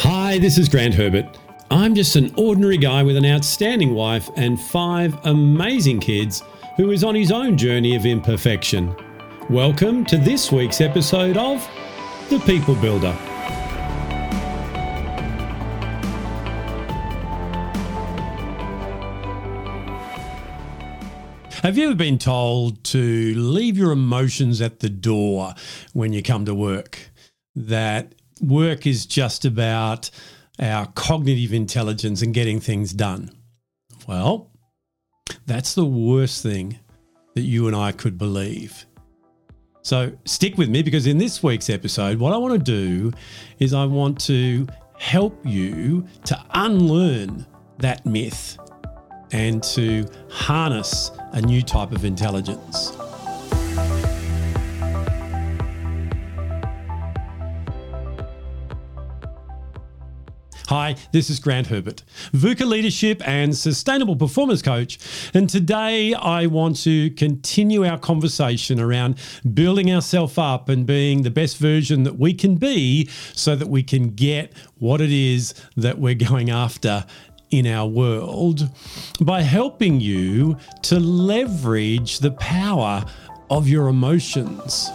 Hi, this is Grant Herbert. I'm just an ordinary guy with an outstanding wife and five amazing kids who is on his own journey of imperfection. Welcome to this week's episode of The People Builder. Have you ever been told to leave your emotions at the door when you come to work? That work is just about our cognitive intelligence and getting things done. Well, that's the worst thing that you and I could believe. So stick with me because in this week's episode, what I want to do is I want to help you to unlearn that myth and to harness a new type of intelligence. Hi, this is Grant Herbert, VUCA leadership and sustainable performance coach. And today I want to continue our conversation around building ourselves up and being the best version that we can be so that we can get what it is that we're going after in our world by helping you to leverage the power of your emotions.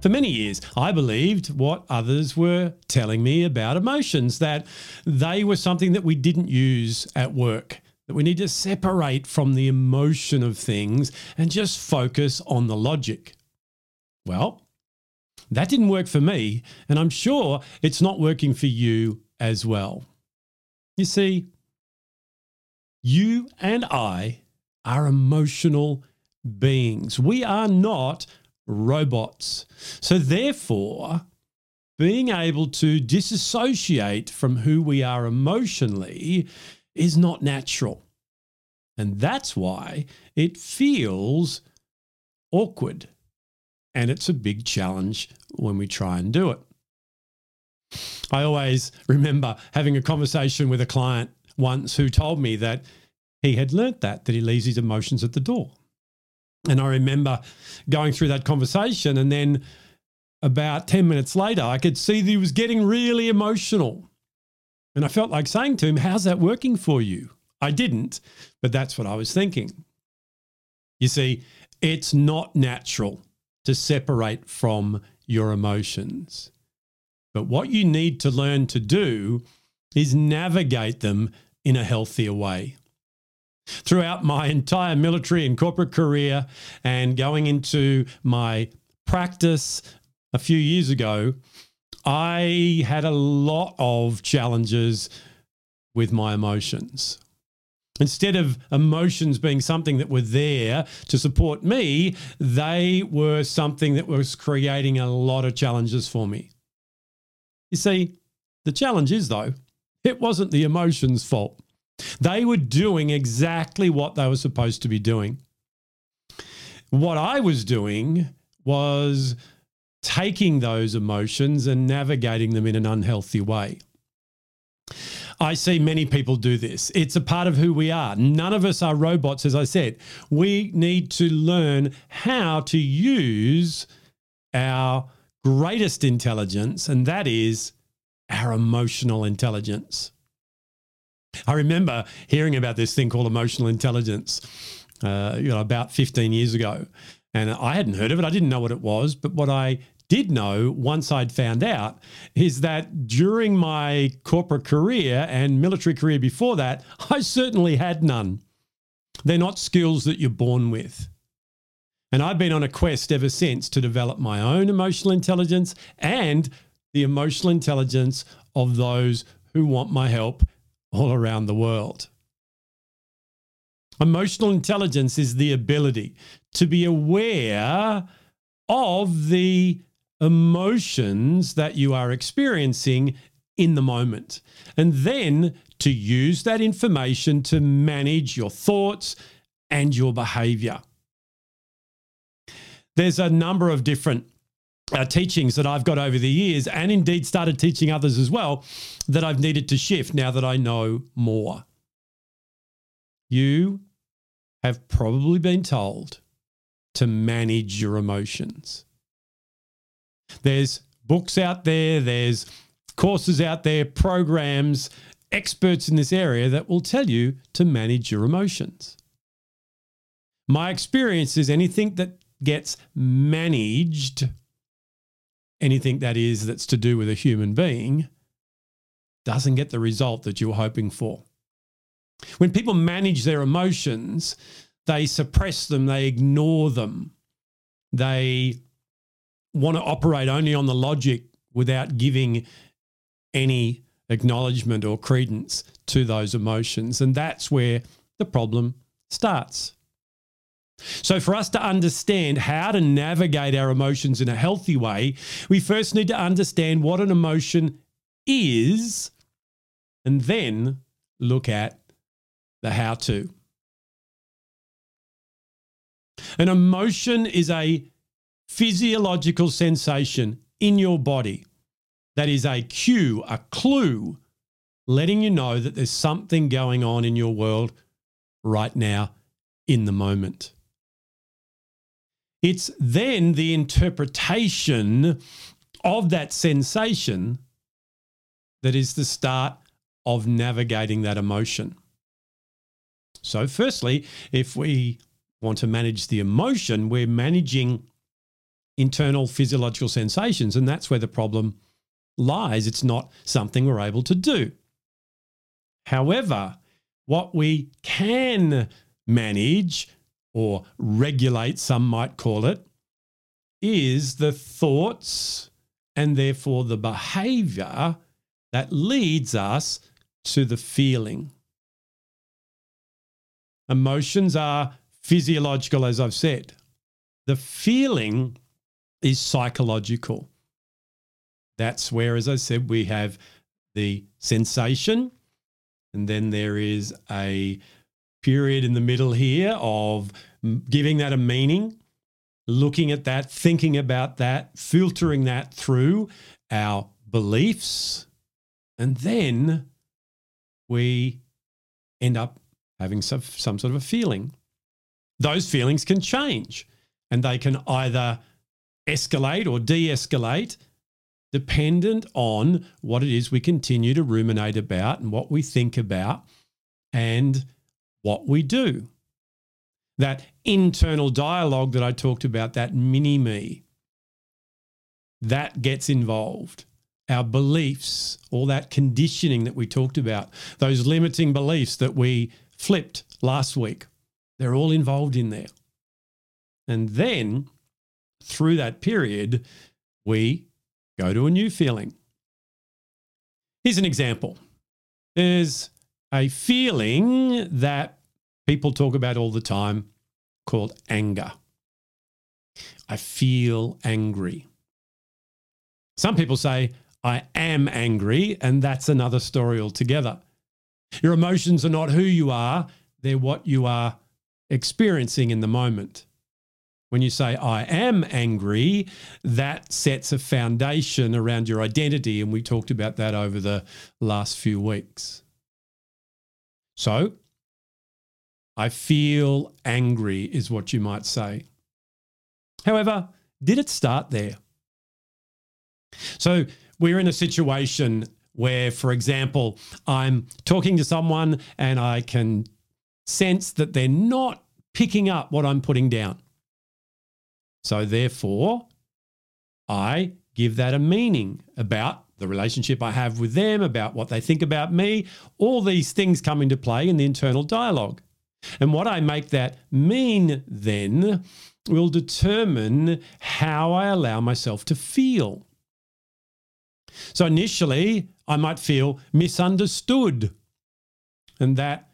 For many years, I believed what others were telling me about emotions, that they were something that we didn't use at work, that we need to separate from the emotion of things and just focus on the logic. Well, that didn't work for me, and I'm sure it's not working for you as well. You see, you and I are emotional beings. We are not robots. So, therefore, being able to disassociate from who we are emotionally is not natural. And that's why it feels awkward. And it's a big challenge when we try and do it. I always remember having a conversation with a client once who told me that he had learnt that, that he leaves his emotions at the door. And I remember going through that conversation, and then about 10 minutes later, I could see that he was getting really emotional. And I felt like saying to him, How's that working for you? I didn't, but that's what I was thinking. You see, it's not natural to separate from your emotions. But what you need to learn to do is navigate them in a healthier way throughout my entire military and corporate career and going into my practice a few years ago, I had a lot of challenges with my emotions. Instead of emotions being something that were there to support me, they were something that was creating a lot of challenges for me. You see, the challenge is, though, it wasn't the emotions' fault. They were doing exactly what they were supposed to be doing. What I was doing was taking those emotions and navigating them in an unhealthy way. I see many people do this. It's a part of who we are. None of us are robots, as I said. We need to learn how to use our greatest intelligence, and that is our emotional intelligence. I remember hearing about this thing called emotional intelligence, uh, you know, about 15 years ago. And I hadn't heard of it. I didn't know what it was. But what I did know once I'd found out is that during my corporate career and military career before that, I certainly had none. They're not skills that you're born with. And I've been on a quest ever since to develop my own emotional intelligence and the emotional intelligence of those who want my help all around the world. Emotional intelligence is the ability to be aware of the emotions that you are experiencing in the moment, and then to use that information to manage your thoughts and your behavior. There's a number of different uh, teachings that I've got over the years, and indeed started teaching others as well, that I've needed to shift now that I know more. You have probably been told to manage your emotions. There's books out there, there's courses out there, programs, experts in this area that will tell you to manage your emotions. My experience is anything that gets managed, anything that is that's to do with a human being, doesn't get the result that you're hoping for. When people manage their emotions, they suppress them, they ignore them, they want to operate only on the logic without giving any acknowledgement or credence to those emotions. And that's where the problem starts. So, for us to understand how to navigate our emotions in a healthy way, we first need to understand what an emotion is and then look at the how to. An emotion is a physiological sensation in your body that is a cue, a clue, letting you know that there's something going on in your world right now in the moment. It's then the interpretation of that sensation that is the start of navigating that emotion. So, firstly, if we want to manage the emotion, we're managing internal physiological sensations, and that's where the problem lies. It's not something we're able to do. However, what we can manage or regulate, some might call it, is the thoughts and therefore the behavior that leads us to the feeling. Emotions are physiological, as I've said. The feeling is psychological. That's where, as I said, we have the sensation, and then there is a period in the middle here of giving that a meaning, looking at that, thinking about that, filtering that through our beliefs, and then we end up having some, some sort of a feeling. Those feelings can change and they can either escalate or de escalate dependent on what it is we continue to ruminate about and what we think about and what we do. That internal dialogue that I talked about, that mini me, that gets involved. Our beliefs, all that conditioning that we talked about, those limiting beliefs that we flipped last week, they're all involved in there. And then through that period, we go to a new feeling. Here's an example there's a feeling that people talk about all the time called anger. I feel angry. Some people say, I am angry, and that's another story altogether. Your emotions are not who you are, they're what you are experiencing in the moment. When you say, I am angry, that sets a foundation around your identity. And we talked about that over the last few weeks. So, I feel angry, is what you might say. However, did it start there? So, we're in a situation where, for example, I'm talking to someone and I can sense that they're not picking up what I'm putting down. So, therefore, I give that a meaning about the relationship I have with them, about what they think about me. All these things come into play in the internal dialogue. And what I make that mean then will determine how I allow myself to feel. So initially, I might feel misunderstood. And that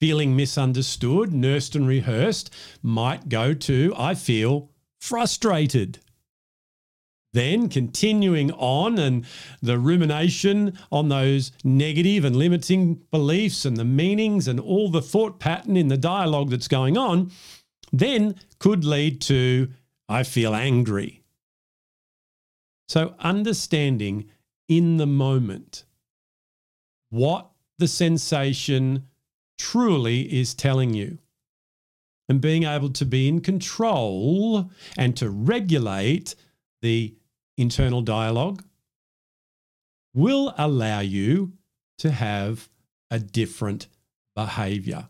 feeling misunderstood, nursed and rehearsed, might go to I feel frustrated. Then continuing on and the rumination on those negative and limiting beliefs and the meanings and all the thought pattern in the dialogue that's going on, then could lead to I feel angry. So understanding in the moment what the sensation truly is telling you. and being able to be in control and to regulate the internal dialogue will allow you to have a different behavior.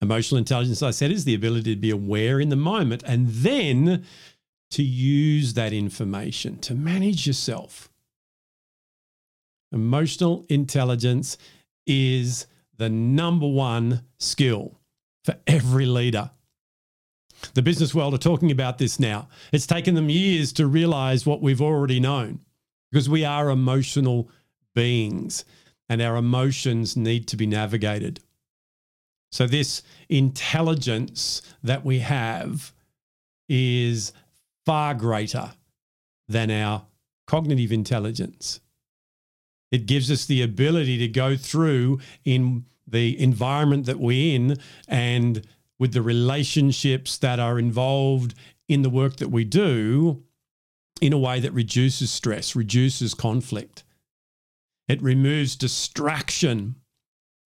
Emotional intelligence, I said, is the ability to be aware in the moment and then to use that information to manage yourself. Emotional intelligence is the number one skill for every leader. The business world are talking about this now. It's taken them years to realize what we've already known because we are emotional beings and our emotions need to be navigated. So, this intelligence that we have is far greater than our cognitive intelligence. It gives us the ability to go through in the environment that we're in and with the relationships that are involved in the work that we do in a way that reduces stress, reduces conflict. It removes distraction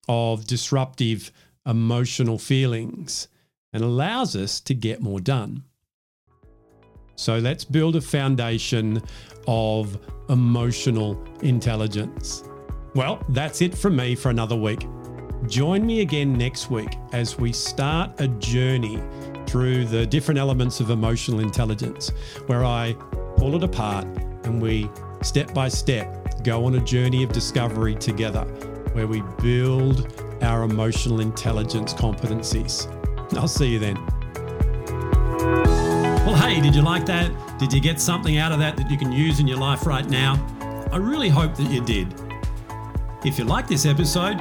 of disruptive emotional feelings and allows us to get more done. So let's build a foundation of emotional intelligence. Well, that's it from me for another week. Join me again next week as we start a journey through the different elements of emotional intelligence, where I pull it apart and we step by step go on a journey of discovery together, where we build our emotional intelligence competencies. I'll see you then. Well, hey, did you like that? Did you get something out of that that you can use in your life right now? I really hope that you did. If you like this episode,